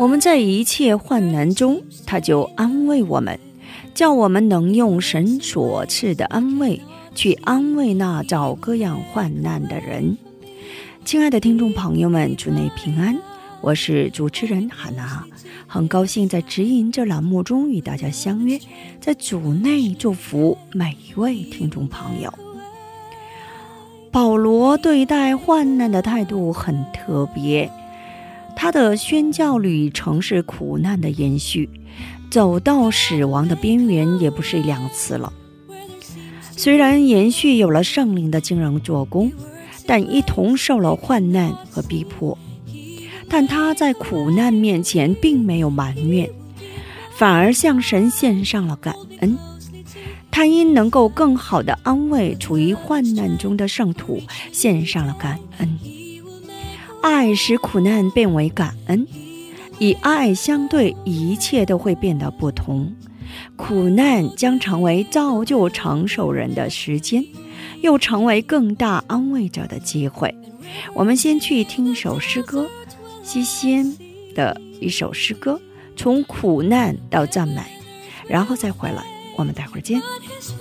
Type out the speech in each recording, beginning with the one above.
我们在一切患难中，他就安慰我们，叫我们能用神所赐的安慰去安慰那遭各样患难的人。亲爱的听众朋友们，主内平安，我是主持人韩娜，很高兴在指引这栏目中与大家相约，在主内祝福每一位听众朋友。保罗对待患难的态度很特别。他的宣教旅程是苦难的延续，走到死亡的边缘也不是两次了。虽然延续有了圣灵的惊人做工，但一同受了患难和逼迫。但他在苦难面前并没有埋怨，反而向神献上了感恩。他因能够更好的安慰处于患难中的圣徒，献上了感恩。爱使苦难变为感恩，以爱相对，一切都会变得不同。苦难将成为造就长寿人的时间，又成为更大安慰者的机会。我们先去听一首诗歌，西仙的一首诗歌，从苦难到赞美，然后再回来。我们待会儿见。His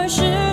而是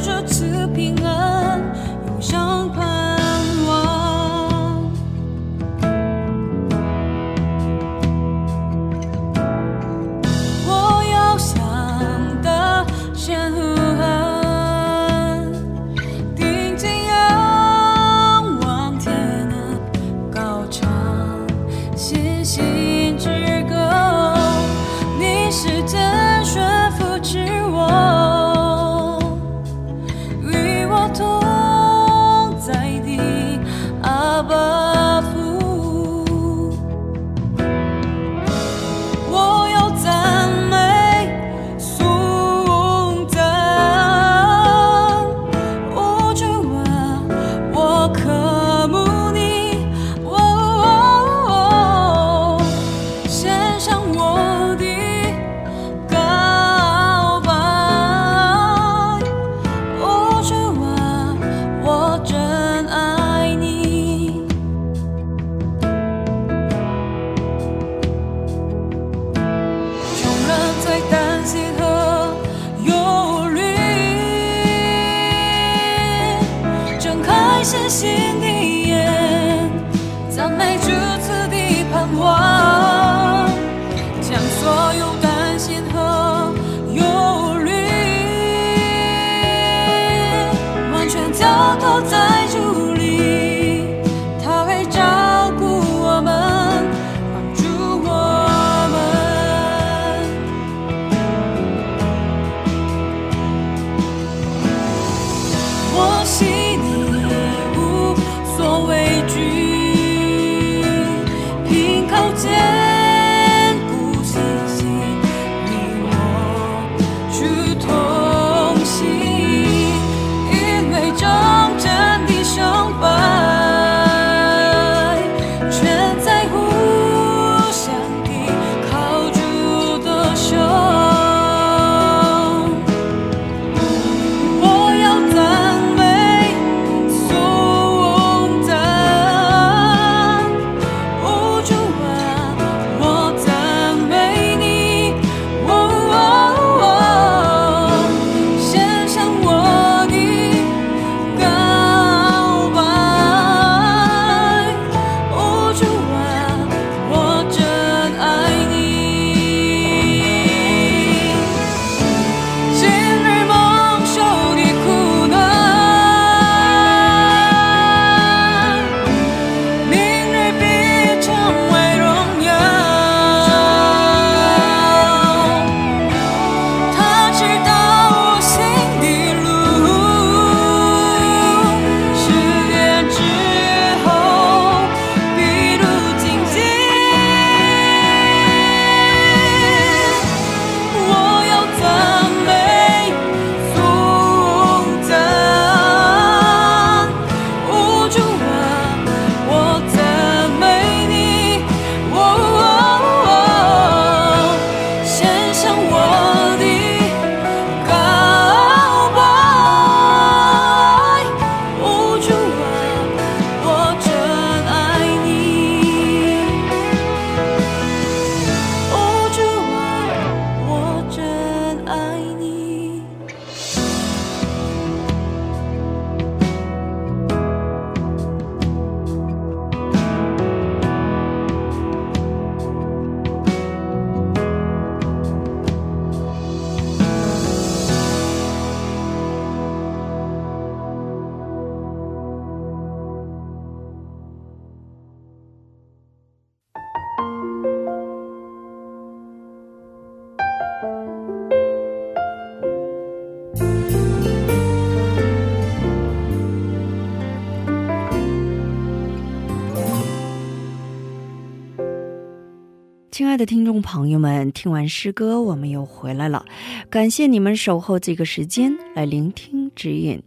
亲爱的听众朋友们，听完诗歌，我们又回来了。感谢你们守候这个时间来聆听指引。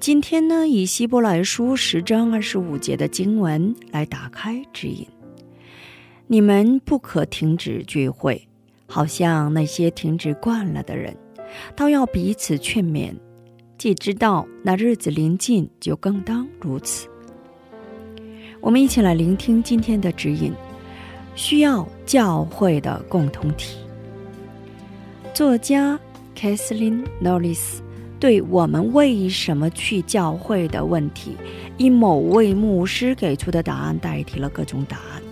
今天呢，以希伯来书十章二十五节的经文来打开指引。你们不可停止聚会，好像那些停止惯了的人，都要彼此劝勉。既知道那日子临近，就更当如此。我们一起来聆听今天的指引。需要教会的共同体。作家 Kathleen Norris 对我们为什么去教会的问题，以某位牧师给出的答案代替了各种答案。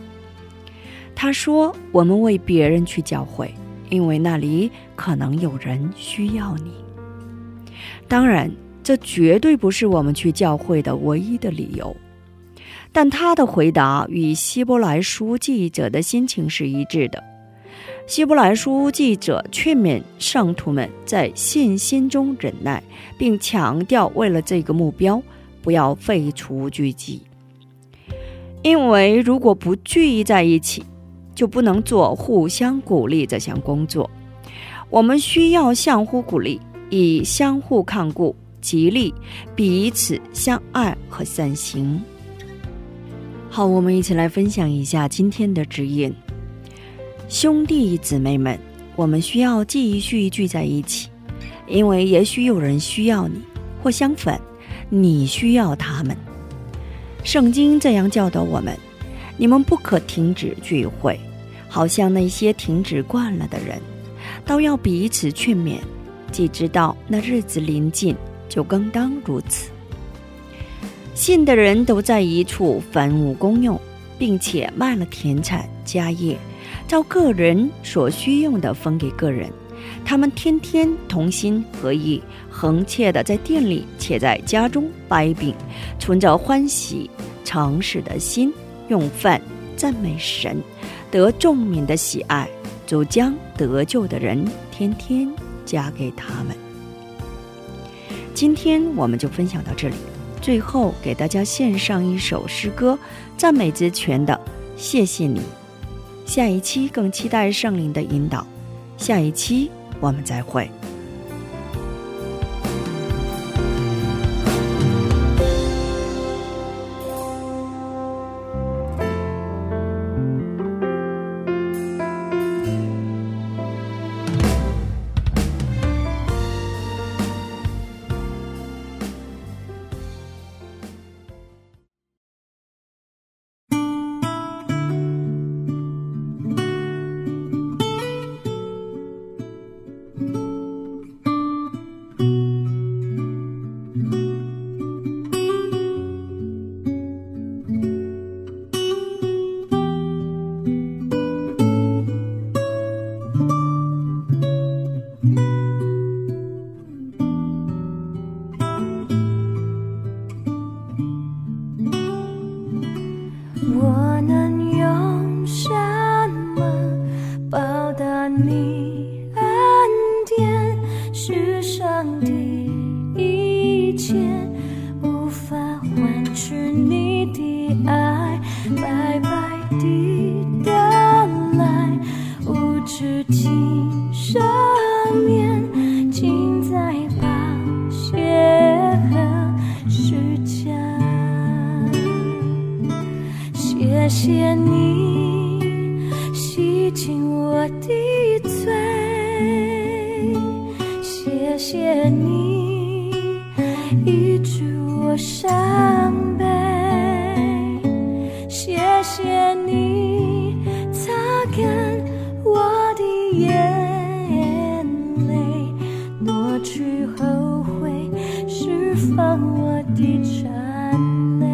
他说：“我们为别人去教会，因为那里可能有人需要你。当然，这绝对不是我们去教会的唯一的理由。”但他的回答与希伯来书记者的心情是一致的。希伯来书记者劝勉圣徒们在信心中忍耐，并强调为了这个目标不要废除聚集，因为如果不聚在一起，就不能做互相鼓励这项工作。我们需要相互鼓励，以相互看顾、激励彼此相爱和善行。好，我们一起来分享一下今天的指引。兄弟姊妹们，我们需要继续聚在一起，因为也许有人需要你，或相反，你需要他们。圣经这样教导我们：你们不可停止聚会，好像那些停止惯了的人，都要彼此劝勉。既知道那日子临近，就更当如此。信的人都在一处房屋公用，并且卖了田产家业，照个人所需用的分给个人。他们天天同心合意，恒切的在店里且在家中掰饼，存着欢喜诚实的心用饭赞美神，得众民的喜爱，就将得救的人天天加给他们。今天我们就分享到这里。最后，给大家献上一首诗歌，赞美之泉的《谢谢你》。下一期更期待圣灵的引导。下一期我们再会。是上帝。谢你，医治我伤悲。谢谢你，擦干我的眼泪，抹去后悔，释放我的残泪。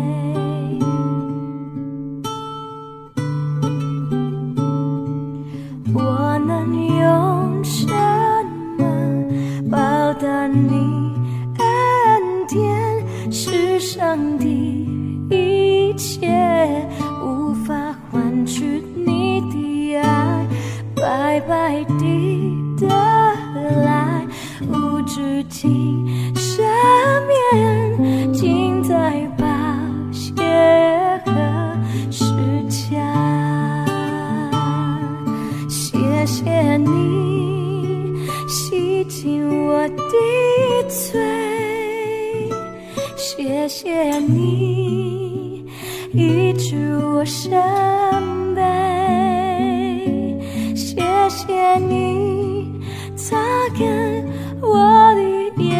我能有。你恩典世上的一切无法换取你的爱白白谢谢你医治我伤悲，谢谢你擦干我的眼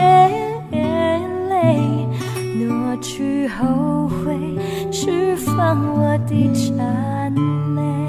泪，挪去后悔，释放我的颤泪。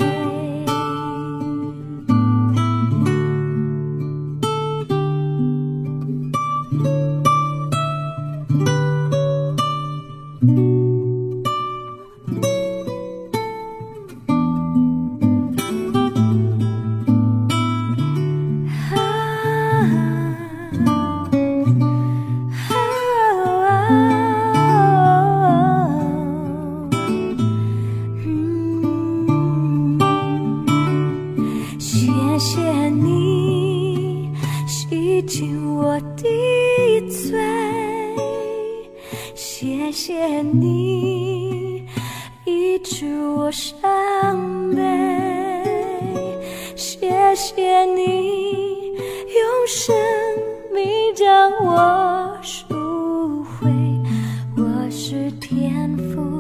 是天赋。